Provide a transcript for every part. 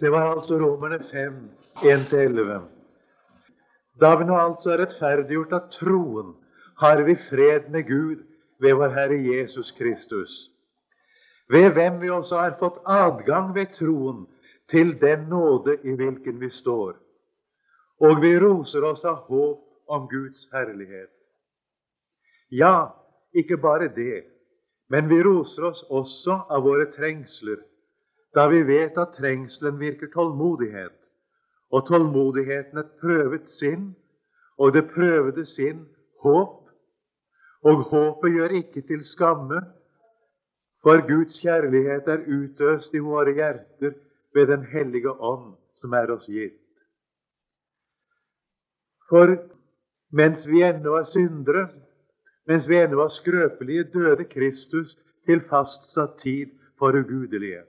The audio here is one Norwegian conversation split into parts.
Det var altså Romerne 5, 1-11. Da vi nå altså er rettferdiggjort av troen, har vi fred med Gud ved vår Herre Jesus Kristus, ved hvem vi også har fått adgang ved troen til den nåde i hvilken vi står. Og vi roser oss av håp om Guds herlighet. Ja, ikke bare det, men vi roser oss også av våre trengsler da vi vet at trengselen virker tålmodighet, og tålmodigheten et prøvet sinn, og det prøvede sinn håp, og håpet gjør ikke til skamme, for Guds kjærlighet er utøst i våre hjerter ved Den hellige ånd, som er oss gitt. For mens vi ennå er syndere, mens vi ennå var skrøpelige, døde Kristus til fastsatt tid for ugudelige.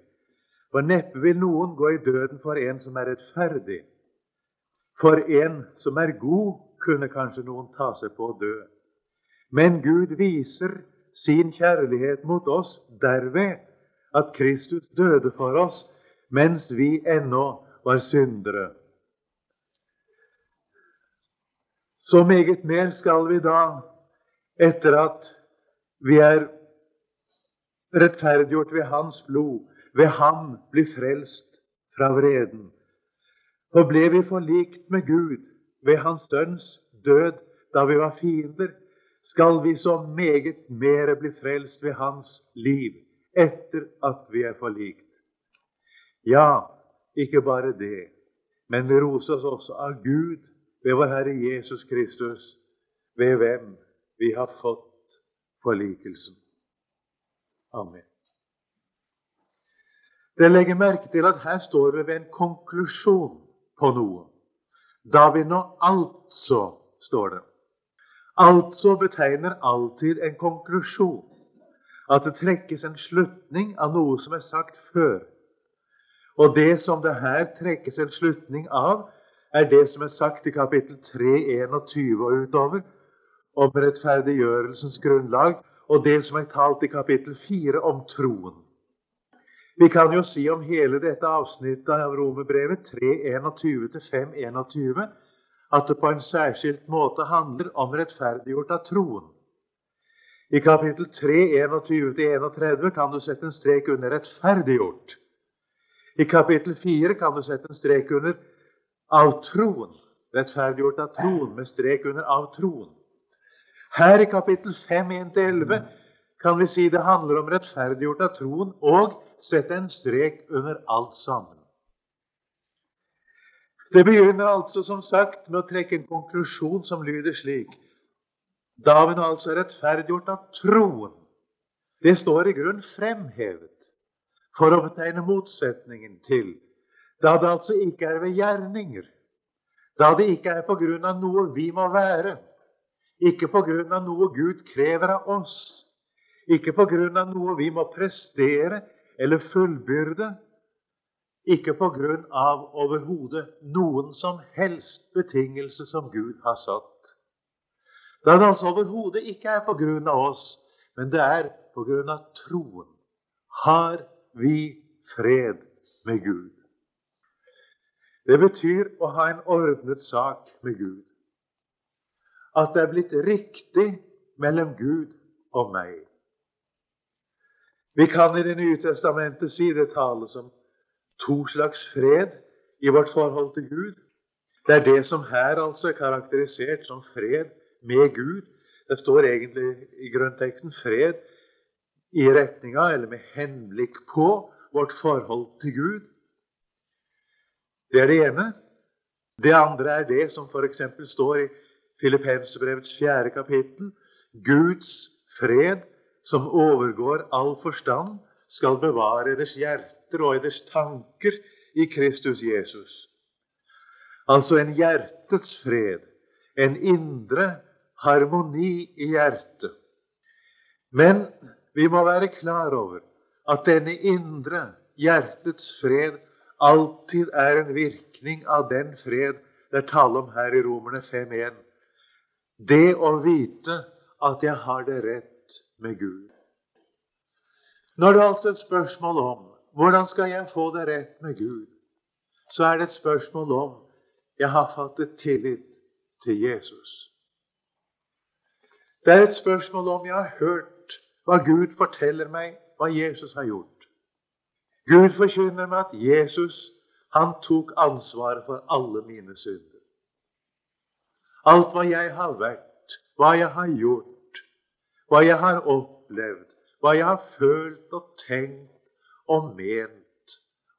For neppe vil noen gå i døden for en som er rettferdig. For en som er god, kunne kanskje noen ta seg på å dø. Men Gud viser sin kjærlighet mot oss derved at Kristus døde for oss mens vi ennå var syndere. Så meget mer skal vi da, etter at vi er rettferdiggjort ved Hans blod, ved ham bli frelst fra vreden. For ble vi forlikt med Gud ved Hans Sønns død da vi var fiender, skal vi så meget mere bli frelst ved Hans liv etter at vi er forlikt. Ja, ikke bare det, men vi roser oss også av Gud ved vår Herre Jesus Kristus, ved hvem vi har fått forlikelsen. Amen. Det legger merke til at her står vi ved en konklusjon på noe. Da vi nå altså, står det. Altså betegner alltid en konklusjon. At det trekkes en slutning av noe som er sagt før. Og det som det her trekkes en slutning av, er det som er sagt i kapittel 3, 21 og utover, om rettferdiggjørelsens grunnlag, og det som er talt i kapittel 4 om troen. Vi kan jo si om hele dette avsnittet av Romerbrevet 3.21-5.21 at det på en særskilt måte handler om rettferdiggjort av troen. I kapittel 3.21-31 kan du sette en strek under 'rettferdiggjort'. I kapittel 4 kan du sette en strek under 'av troen'. Rettferdiggjort av troen, med strek under 'av troen'. Her i kapittel 5, 1-11 kan vi si det handler om rettferdiggjort av troen og sette en strek under alt sammen. Det begynner altså som sagt med å trekke en konklusjon som lyder slik. Da nå altså er rettferdiggjort av troen. Det står i grunn fremhevet for å betegne motsetningen til da det altså ikke er ved gjerninger, da det ikke er på grunn av noe vi må være, ikke på grunn av noe Gud krever av oss, ikke på grunn av noe vi må prestere eller fullbyrde, ikke på grunn av overhodet noen som helst betingelse som Gud har satt. Da det altså overhodet ikke er på grunn av oss, men det er på grunn av troen, har vi fred med Gud. Det betyr å ha en ordnet sak med Gud. At det er blitt riktig mellom Gud og meg. Vi kan i Det nye testamentet si det tales om to slags fred i vårt forhold til Gud. Det er det som her altså er karakterisert som fred med Gud. Det står egentlig i grunnteksten 'fred' i retninga, eller med henblikk på, vårt forhold til Gud. Det er det ene. Det andre er det som f.eks. står i Filippenserbrevets fjerde kapittel. Guds fred som overgår all forstand, skal bevare deres hjerter og deres tanker i Kristus Jesus. Altså en hjertets fred, en indre harmoni i hjertet. Men vi må være klar over at denne indre hjertets fred alltid er en virkning av den fred det er tale om her i Romerne 5.1. Det å vite at jeg har det rett med Gud. Når det er altså et spørsmål om hvordan skal jeg få det rett med Gud? så er det et spørsmål om jeg har fattet tillit til Jesus. Det er et spørsmål om jeg har hørt hva Gud forteller meg hva Jesus har gjort. Gud forkynner meg at Jesus han tok ansvaret for alle mine synder. Alt hva jeg har vært, hva jeg har gjort, hva jeg har opplevd, hva jeg har følt og tenkt og ment,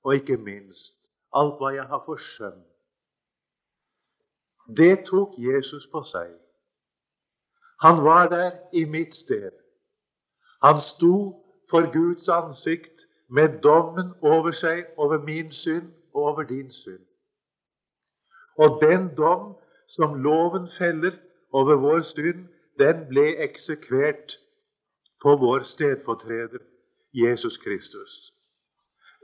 og ikke minst alt hva jeg har forsømt. Det tok Jesus på seg. Han var der i mitt sted. Han sto for Guds ansikt med dommen over seg over min synd og over din synd. Og den dom som loven feller over vår synd, den ble eksekvert på vår stedfortreder Jesus Kristus.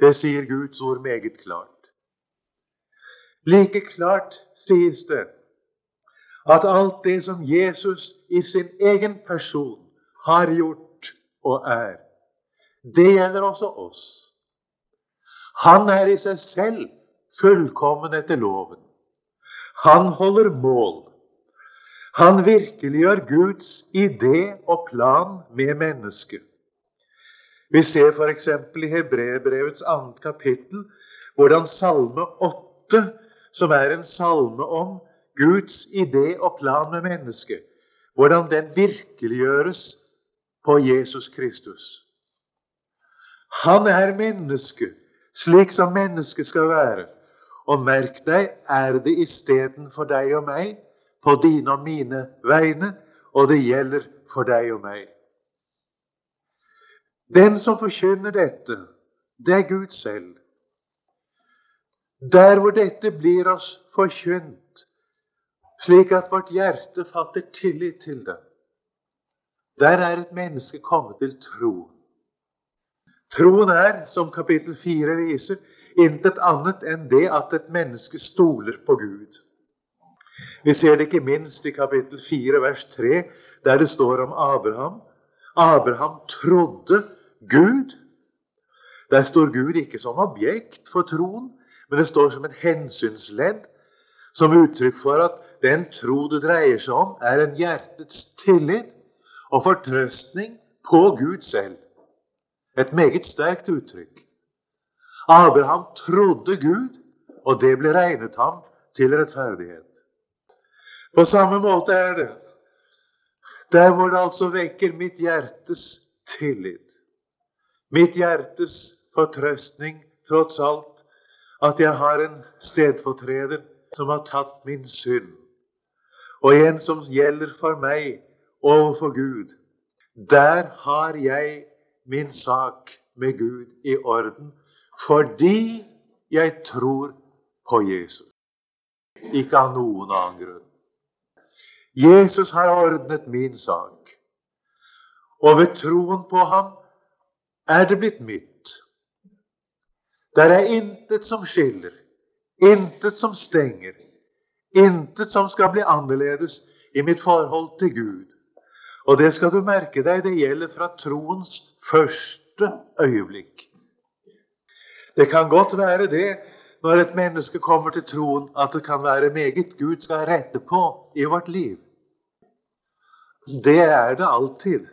Det sier Guds ord meget klart. Like klart sies det at alt det som Jesus i sin egen person har gjort og er, det gjelder også oss. Han er i seg selv fullkommen etter loven. Han holder mål. Han virkeliggjør Guds idé og plan med mennesket. Vi ser f.eks. i Hebrebrevets annet kapittel hvordan Salme 8, som er en salme om Guds idé og plan med mennesket, hvordan den virkeliggjøres på Jesus Kristus. Han er menneske, slik som mennesket skal være. Og merk deg, er det istedenfor deg og meg, på dine og mine vegne, og det gjelder for deg og meg. Den som forkynner dette, det er Gud selv. Der hvor dette blir oss forkynt, slik at vårt hjerte fatter tillit til det, der er et menneske kommet til tro. Troen er, som kapittel 4 viser, intet annet enn det at et menneske stoler på Gud. Vi ser det ikke minst i kapittel 4, vers 3, der det står om Abraham. Abraham trodde Gud. Der står Gud ikke som objekt for troen, men det står som en hensynsledd, som uttrykk for at den tro det dreier seg om, er en hjertets tillit og fortrøstning på Gud selv. Et meget sterkt uttrykk. Abraham trodde Gud, og det ble regnet ham til rettferdighet. På samme måte er det der hvor det altså vekker mitt hjertes tillit, mitt hjertes fortrøstning, tross alt, at jeg har en stedfortreder som har tatt min synd, og en som gjelder for meg overfor Gud. Der har jeg min sak med Gud i orden fordi jeg tror på Jesus. Ikke av noen annen grunn. Jesus har ordnet min sak. Og ved troen på ham er det blitt mitt. Der er intet som skiller, intet som stenger, intet som skal bli annerledes i mitt forhold til Gud. Og det skal du merke deg, det gjelder fra troens første øyeblikk. Det kan godt være det når et menneske kommer til troen, at det kan være meget Gud skal rette på i vårt liv. Det er det alltid.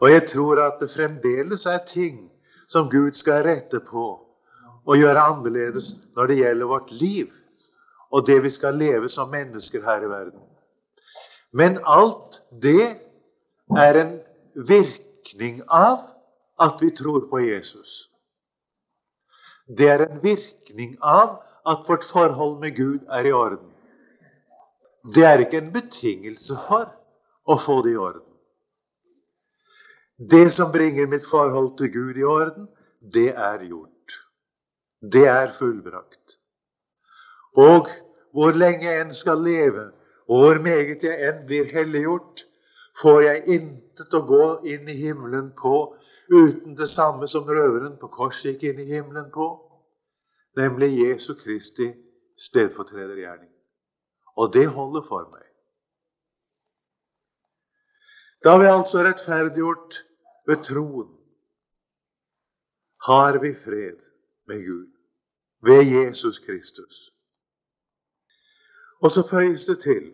Og jeg tror at det fremdeles er ting som Gud skal rette på og gjøre annerledes når det gjelder vårt liv og det vi skal leve som mennesker her i verden. Men alt det er en virkning av at vi tror på Jesus. Det er en virkning av at vårt forhold med Gud er i orden. Det er ikke en betingelse for å få det i orden. Det som bringer mitt forhold til Gud i orden, det er gjort. Det er fullbrakt. Og hvor lenge en skal leve, og hvor meget jeg enn blir helliggjort, får jeg intet å gå inn i himmelen på uten det samme som røveren på korset gikk inn i himmelen på, nemlig Jesu Kristi stedfortredergjerning. Og det holder for meg. Da vi altså rettferdiggjort ved troen, har vi fred med Gud. ved Jesus Kristus. Og så føyes det til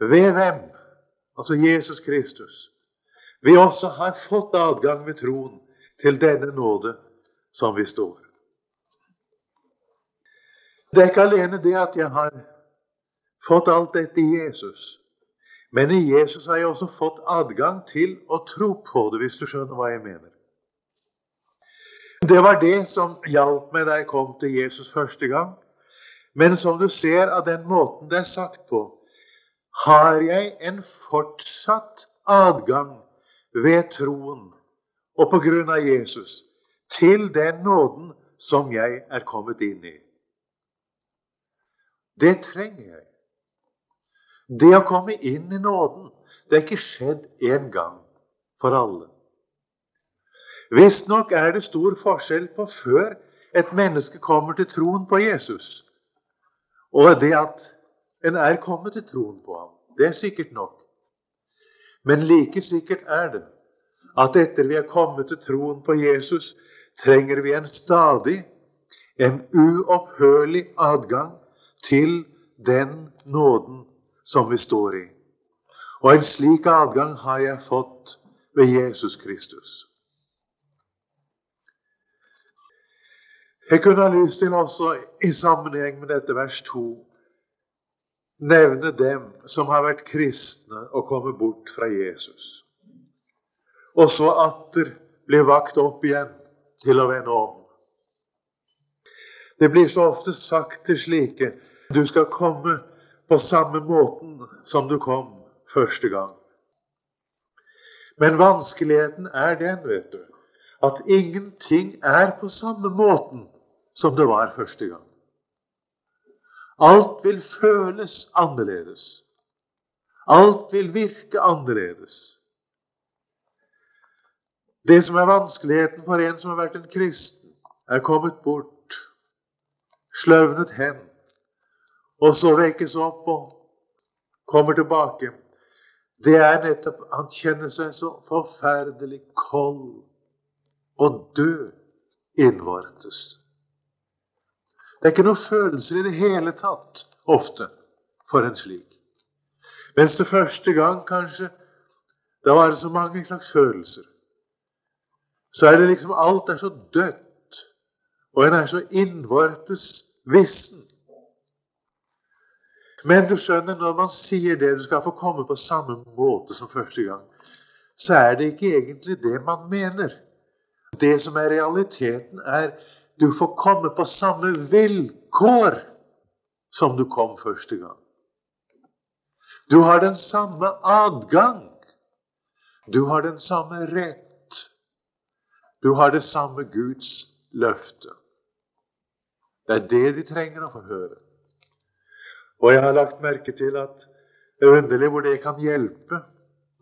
ved hvem, altså Jesus Kristus, vi også har fått adgang ved troen til denne nåde som vi står. Det er ikke alene det at jeg har fått alt dette i Jesus, men i Jesus har jeg også fått adgang til å tro på det, hvis du skjønner hva jeg mener. Det var det som hjalp meg da jeg kom til Jesus første gang. Men som du ser av den måten det er sagt på, har jeg en fortsatt adgang ved troen og på grunn av Jesus til den nåden som jeg er kommet inn i. Det trenger jeg. Det å komme inn i nåden, det er ikke skjedd én gang for alle. Visstnok er det stor forskjell på før et menneske kommer til troen på Jesus, og det at en er kommet til troen på ham. Det er sikkert nok. Men like sikkert er det at etter vi er kommet til troen på Jesus, trenger vi en stadig, en uopphørlig adgang til den nåden som vi står i. Og en slik adgang har jeg fått ved Jesus Kristus. Jeg kunne ha lyst til også, i sammenheng med dette vers 2, nevne dem som har vært kristne og kommet bort fra Jesus, og så atter blir vakt opp igjen til å vende om. Det blir så ofte sagt til slike du skal komme på samme måten som du kom første gang. Men vanskeligheten er den, vet du, at ingenting er på samme måten som det var første gang. Alt vil føles annerledes. Alt vil virke annerledes. Det som er vanskeligheten for en som har vært en kristen, er kommet bort, sløvnet hen, og så vekkes opp og kommer tilbake, det er nettopp Han kjenner seg så forferdelig kold og død innvortes. Det er ikke noen følelser i det hele tatt ofte for en slik. Mens det første gang kanskje da var det så mange slags følelser. Så er det liksom alt er så dødt, og en er så innvortes vissen. Men du skjønner, når man sier det, du skal få komme på samme måte som første gang, så er det ikke egentlig det man mener. Det som er realiteten, er du får komme på samme vilkår som du kom første gang. Du har den samme adgang. Du har den samme rett. Du har det samme Guds løfte. Det er det de trenger å få høre. Og jeg har lagt merke til at det er underlig hvor det kan hjelpe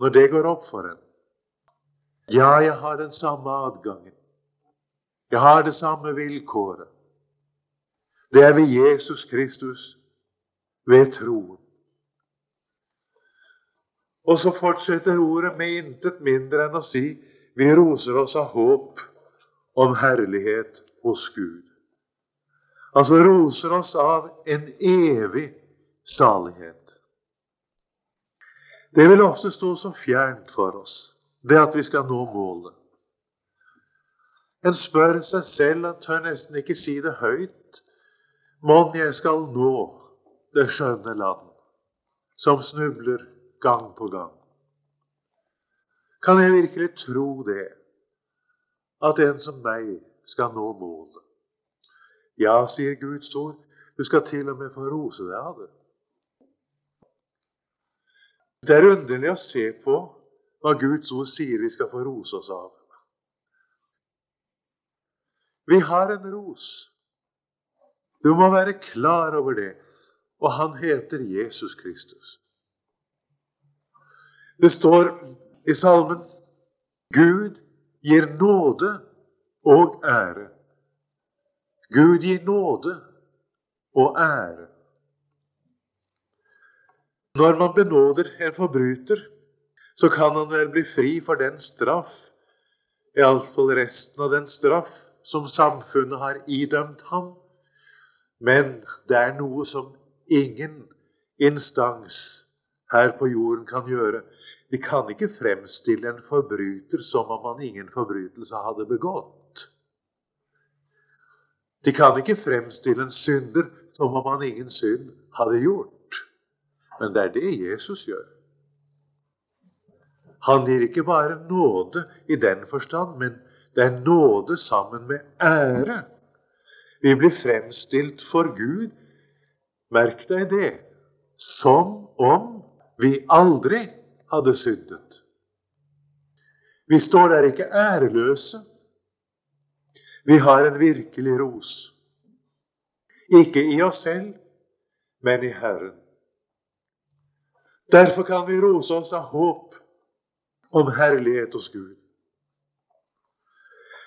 når det går opp for en. Ja, jeg har den samme adgangen. Jeg har det samme vilkåret. Det er ved Jesus Kristus, ved troen. Og så fortsetter ordet med intet mindre enn å si vi roser oss av håp om herlighet hos Gud. Altså roser oss av en evig salighet. Det vil ofte stå så fjernt for oss, det at vi skal nå målet. En spør seg selv, en tør nesten ikke si det høyt, mon jeg skal nå det skjønne land, som snubler gang på gang. Kan jeg virkelig tro det, at en som meg skal nå målet? Ja, sier Guds ord, du skal til og med få rose deg av det. Det er underlig å se på hva Guds ord sier vi skal få rose oss av. Vi har en ros. Du må være klar over det. Og han heter Jesus Kristus. Det står i salmen Gud gir nåde og ære. Gud gir nåde og ære. Når man benåder en forbryter, så kan han vel bli fri for den straff, iallfall resten av den straff, som samfunnet har idømt ham, Men det er noe som ingen instans her på jorden kan gjøre. De kan ikke fremstille en forbryter som om han ingen forbrytelse hadde begått. De kan ikke fremstille en synder som om han ingen synd hadde gjort. Men det er det Jesus gjør. Han gir ikke bare nåde i den forstand, men det er nåde sammen med ære. Vi blir fremstilt for Gud, merk deg det, som om vi aldri hadde syndet. Vi står der ikke æreløse. Vi har en virkelig ros. Ikke i oss selv, men i Herren. Derfor kan vi rose oss av håp om herlighet hos Gud.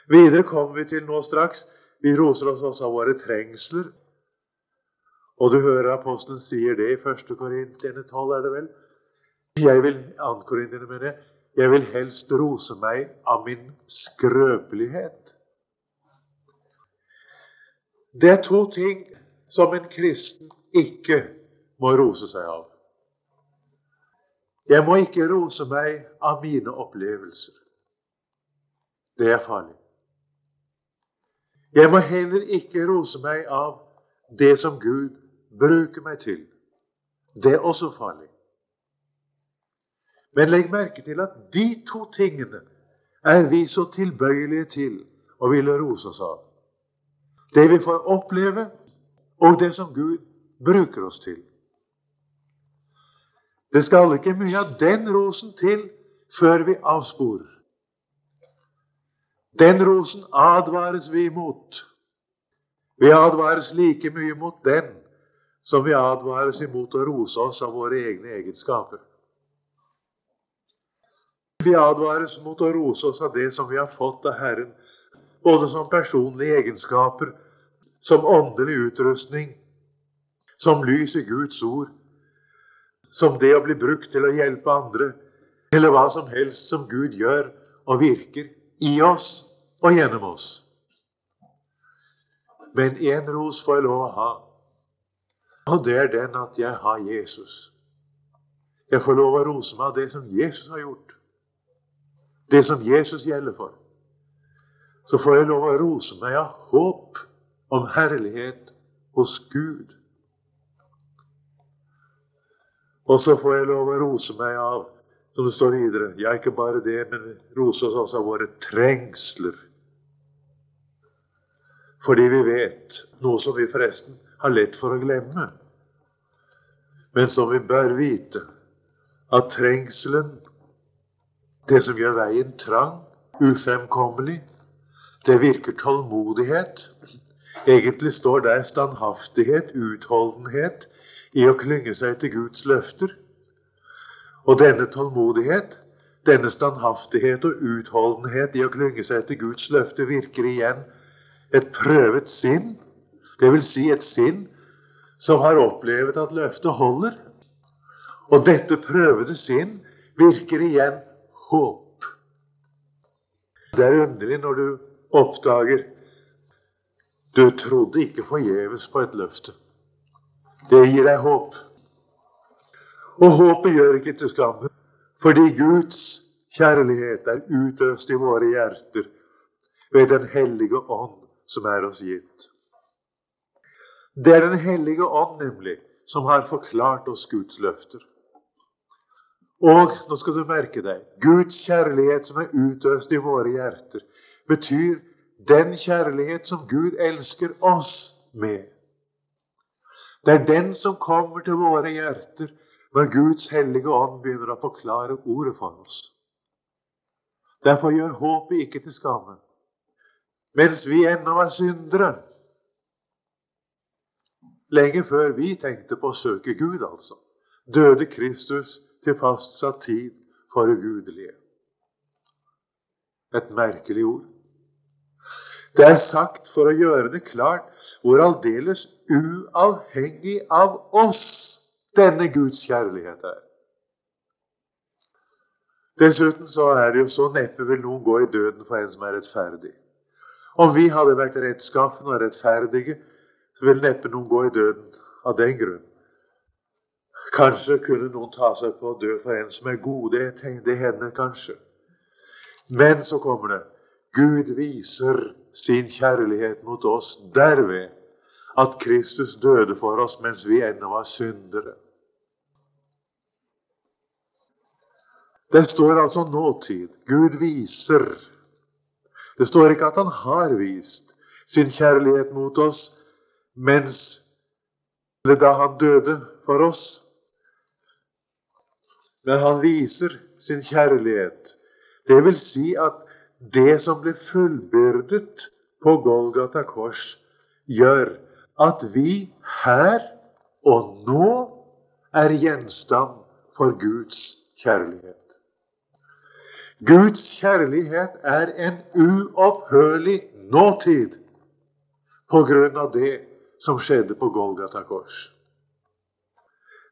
Videre kommer vi til nå straks vi roser oss også av våre trengsler. Og du hører apostelen sier det i 1. Korintene 12, er det vel? Jeg vil, mener jeg, jeg vil helst rose meg av min skrøpelighet. Det er to ting som en kristen ikke må rose seg av. Jeg må ikke rose meg av mine opplevelser. Det er farlig. Jeg må heller ikke rose meg av det som Gud bruker meg til. Det er også farlig. Men legg merke til at de to tingene er vi så tilbøyelige til å ville rose oss av. Det vi får oppleve, og det som Gud bruker oss til. Det skal ikke mye av den rosen til før vi avsporer. Den rosen advares vi imot. Vi advares like mye mot den som vi advares imot å rose oss av våre egne egenskaper. Vi advares mot å rose oss av det som vi har fått av Herren, både som personlige egenskaper, som åndelig utrustning, som lys i Guds ord, som det å bli brukt til å hjelpe andre, eller hva som helst som Gud gjør og virker i oss og gjennom oss. Men én ros får jeg lov å ha, og det er den at jeg har Jesus. Jeg får lov å rose meg av det som Jesus har gjort, det som Jesus gjelder for. Så får jeg lov å rose meg av håp om herlighet hos Gud. Og så får jeg lov å rose meg av, som det står videre, ja, ikke bare det, men rose oss også av våre trengsler fordi vi vet noe som vi forresten har lett for å glemme, men som vi bør vite, at trengselen, det som gjør veien trang, ufremkommelig, det virker tålmodighet. Egentlig står der standhaftighet, utholdenhet, i å klynge seg til Guds løfter. Og denne tålmodighet, denne standhaftighet og utholdenhet i å klynge seg etter Guds løfte, virker igjen et prøvet sinn, dvs. Si et sinn som har opplevd at løftet holder. Og dette prøvede sinn virker igjen håp. Det er underlig når du oppdager du trodde ikke forgjeves på et løfte. Det gir deg håp. Og håpet gjør ikke til skamme, fordi Guds kjærlighet er utøst i våre hjerter ved Den hellige ånd som er oss gitt. Det er Den hellige ånd, nemlig, som har forklart oss Guds løfter. Og nå skal du merke deg Guds kjærlighet som er utøst i våre hjerter, betyr den kjærlighet som Gud elsker oss med. Det er den som kommer til våre hjerter når Guds hellige ånd begynner å forklare ordet for oss. Derfor gjør håpet ikke til skamme mens vi ennå var syndere. Lenge før vi tenkte på å søke Gud, altså, døde Kristus til fastsatt tid for ugudelige. Et merkelig ord. Det er sagt for å gjøre det klart hvor aldeles uavhengig av oss denne Guds kjærlighet er. Dessuten så er det jo så neppe vil noen gå i døden for en som er rettferdig. Om vi hadde vært rettskaffende og rettferdige, så vil neppe noen gå i døden av den grunn. Kanskje kunne noen ta seg på å dø for en som er god. Det, det hender kanskje. Men så kommer det Gud viser sin kjærlighet mot oss derved at Kristus døde for oss mens vi ennå var syndere. Det står altså nåtid. Gud viser. Det står ikke at han har vist sin kjærlighet mot oss mens eller da han døde for oss. Men han viser sin kjærlighet. Det vil si at det som ble fullbyrdet på Golgata kors, gjør at vi her og nå er gjenstand for Guds kjærlighet. Guds kjærlighet er en uopphørlig nåtid på grunn av det som skjedde på Golgata kors.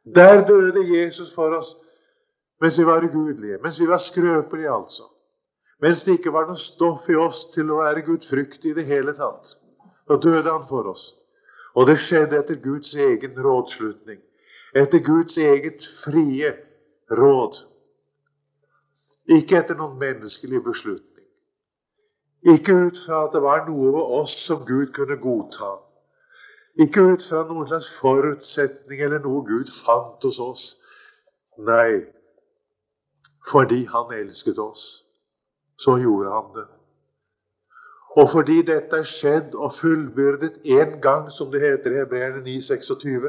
Der døde Jesus for oss mens vi var ugudelige, mens vi var skrøpelige, altså. Mens det ikke var noe stoff i oss til å være gudfryktige i det hele tatt. Da døde han for oss. Og det skjedde etter Guds egen rådslutning, etter Guds eget frie råd. Ikke etter noen menneskelig beslutning. Ikke ut fra at det var noe ved oss som Gud kunne godta. Ikke ut fra noen slags forutsetning eller noe Gud fant hos oss. Nei, fordi Han elsket oss, så gjorde Han det. Og fordi dette er skjedd og fullbyrdet én gang, som det heter i Hebreerne 9,26,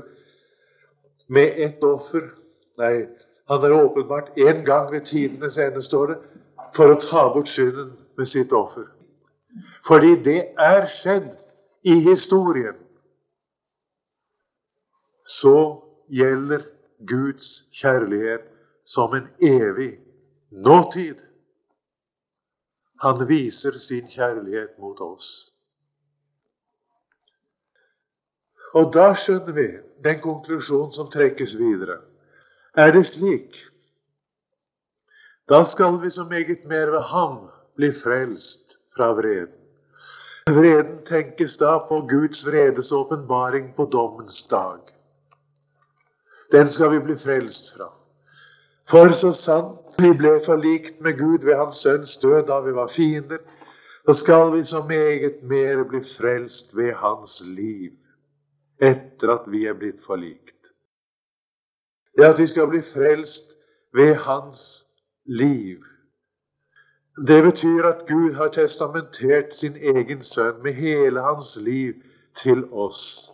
med ett offer Nei, han er åpenbart én gang ved tidenes ende, står det, for å ta bort synden med sitt offer. Fordi det er skjedd i historien. Så gjelder Guds kjærlighet som en evig nåtid. Han viser sin kjærlighet mot oss. Og da skjønner vi den konklusjonen som trekkes videre. Er det slik, da skal vi så meget mer ved ham bli frelst fra vreden. Vreden tenkes da på Guds vredes åpenbaring på dommens dag. Den skal vi bli frelst fra. For så sant vi ble forlikt med Gud ved Hans Sønns død da vi var fiender, så skal vi så meget mer bli frelst ved Hans liv etter at vi er blitt forlikt det at vi skal bli frelst ved hans liv. Det betyr at Gud har testamentert sin egen sønn med hele hans liv til oss.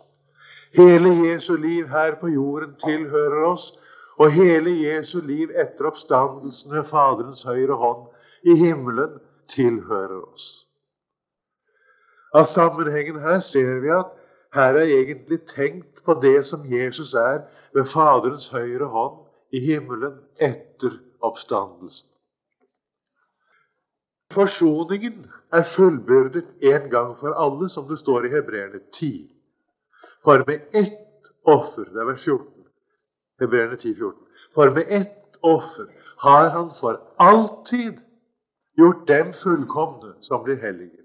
Hele Jesu liv her på jorden tilhører oss, og hele Jesu liv etter oppstandelsen ved Faderens høyre hånd i himmelen tilhører oss. Av sammenhengen her ser vi at her er egentlig tenkt på det som Jesus er ved Faderens høyre hånd i himmelen etter oppstandelsen. Forsoningen er fullbyrdet en gang for alle, som det står i Hebreerne 10. For med ett offer Det er vers 14. Hebreerne 10, 14. For med ett offer har han for alltid gjort dem fullkomne som blir helliget.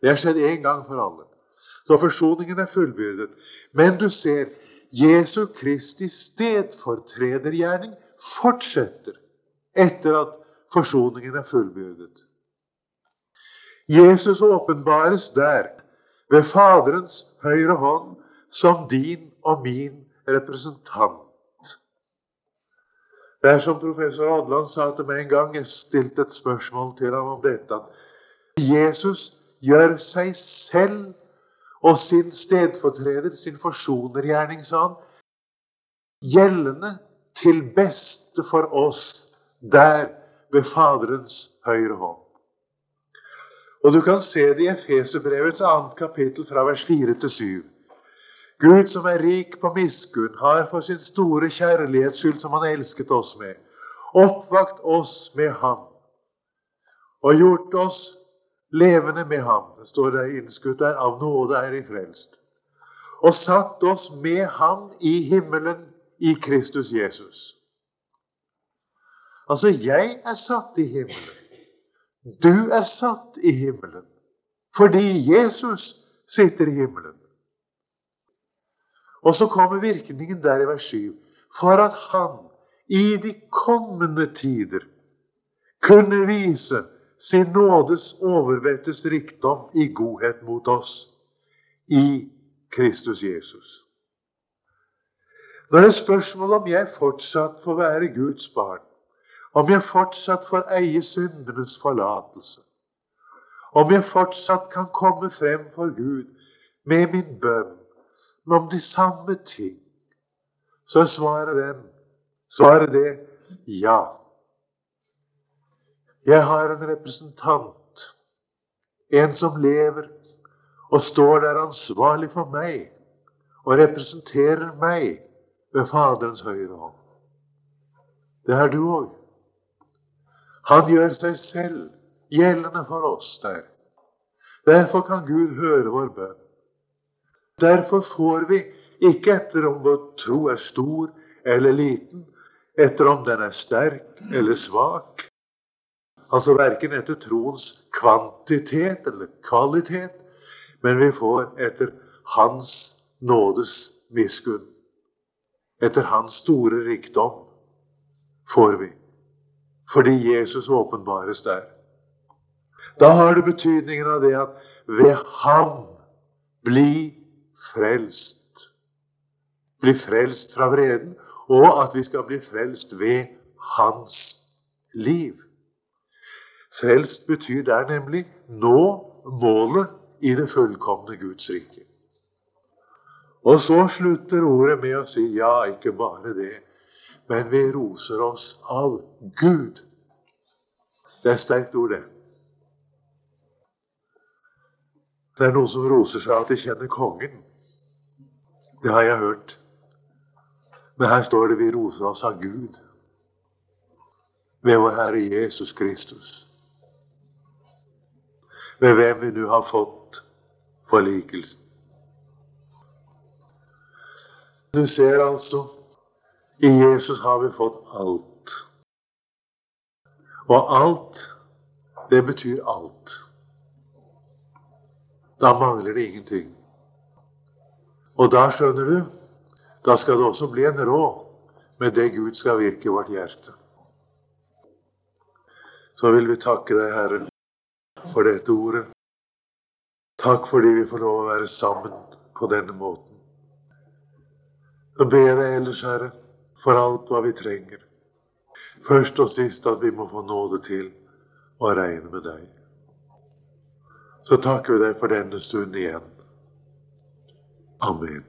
Det har skjedd en gang for alle. Så forsoningen er fullbyrdet. Men du ser, Jesu Kristi stedfortredergjerning fortsetter etter at forsoningen er fullbyrdet. Jesus åpenbares der, ved Faderens høyre hånd, som din og min representant. Det er som professor Adland sa til meg en gang, jeg stilte et spørsmål til ham om dette, at Jesus gjør seg selv og sin stedfortreder, sin forsonergjerning, sa han, gjeldende til beste for oss der ved Faderens høyre hånd. Og Du kan se det i Efeserbrevets annet kapittel fra vers 4 til 7. Gud som er rik på miskunn, har for sin store kjærlighets skyld, som Han elsket oss med, oppvakt oss med Ham og gjort oss levende med ham. Det står der innskutt der av nåde er i frelst. Og satt oss med ham i himmelen i Kristus Jesus. Altså, jeg er satt i himmelen. Du er satt i himmelen fordi Jesus sitter i himmelen. Og så kommer virkningen der i vers 7. For at han i de kommende tider kunne vise sin nådes overvettes rikdom i godhet mot oss i Kristus Jesus. Når det er spørsmål om jeg fortsatt får være Guds barn, om jeg fortsatt får eie syndenes forlatelse, om jeg fortsatt kan komme frem for Gud med min bønn om de samme ting, så svarer den, svarer det ja. Jeg har en representant, en som lever og står der ansvarlig for meg og representerer meg ved Faderens høyre hånd. Det er du òg. Han gjør seg selv gjeldende for oss der. Derfor kan Gud høre vår bønn. Derfor får vi ikke etter om vår tro er stor eller liten, etter om den er sterk eller svak, Altså verken etter troens kvantitet eller kvalitet, men vi får etter Hans nådes miskunn. Etter Hans store rikdom får vi. Fordi Jesus åpenbares der. Da har det betydningen av det at ved Ham bli frelst. Bli frelst fra vreden, og at vi skal bli frelst ved Hans liv. Frelst betyr der nemlig nå målet i det fullkomne Guds rike. Og så slutter ordet med å si ja, ikke bare det, men vi roser oss av Gud. Det er et sterkt ord, det. Det er noen som roser seg av at de kjenner kongen. Det har jeg hørt. Men her står det vi roser oss av Gud ved vår Herre Jesus Kristus ved hvem vi nå har fått forlikelsen. Du ser altså i Jesus har vi fått alt. Og alt, det betyr alt. Da mangler det ingenting. Og da skjønner du, da skal det også bli en råd med det Gud skal virke i vårt hjerte. Så vil vi takke deg, Herre, for dette ordet. Takk fordi vi får lov å være sammen på denne måten. Så ber deg ellers, Herre, for alt hva vi trenger. Først og sist at vi må få nåde til å regne med deg. Så takker vi deg for denne stund igjen. Amen.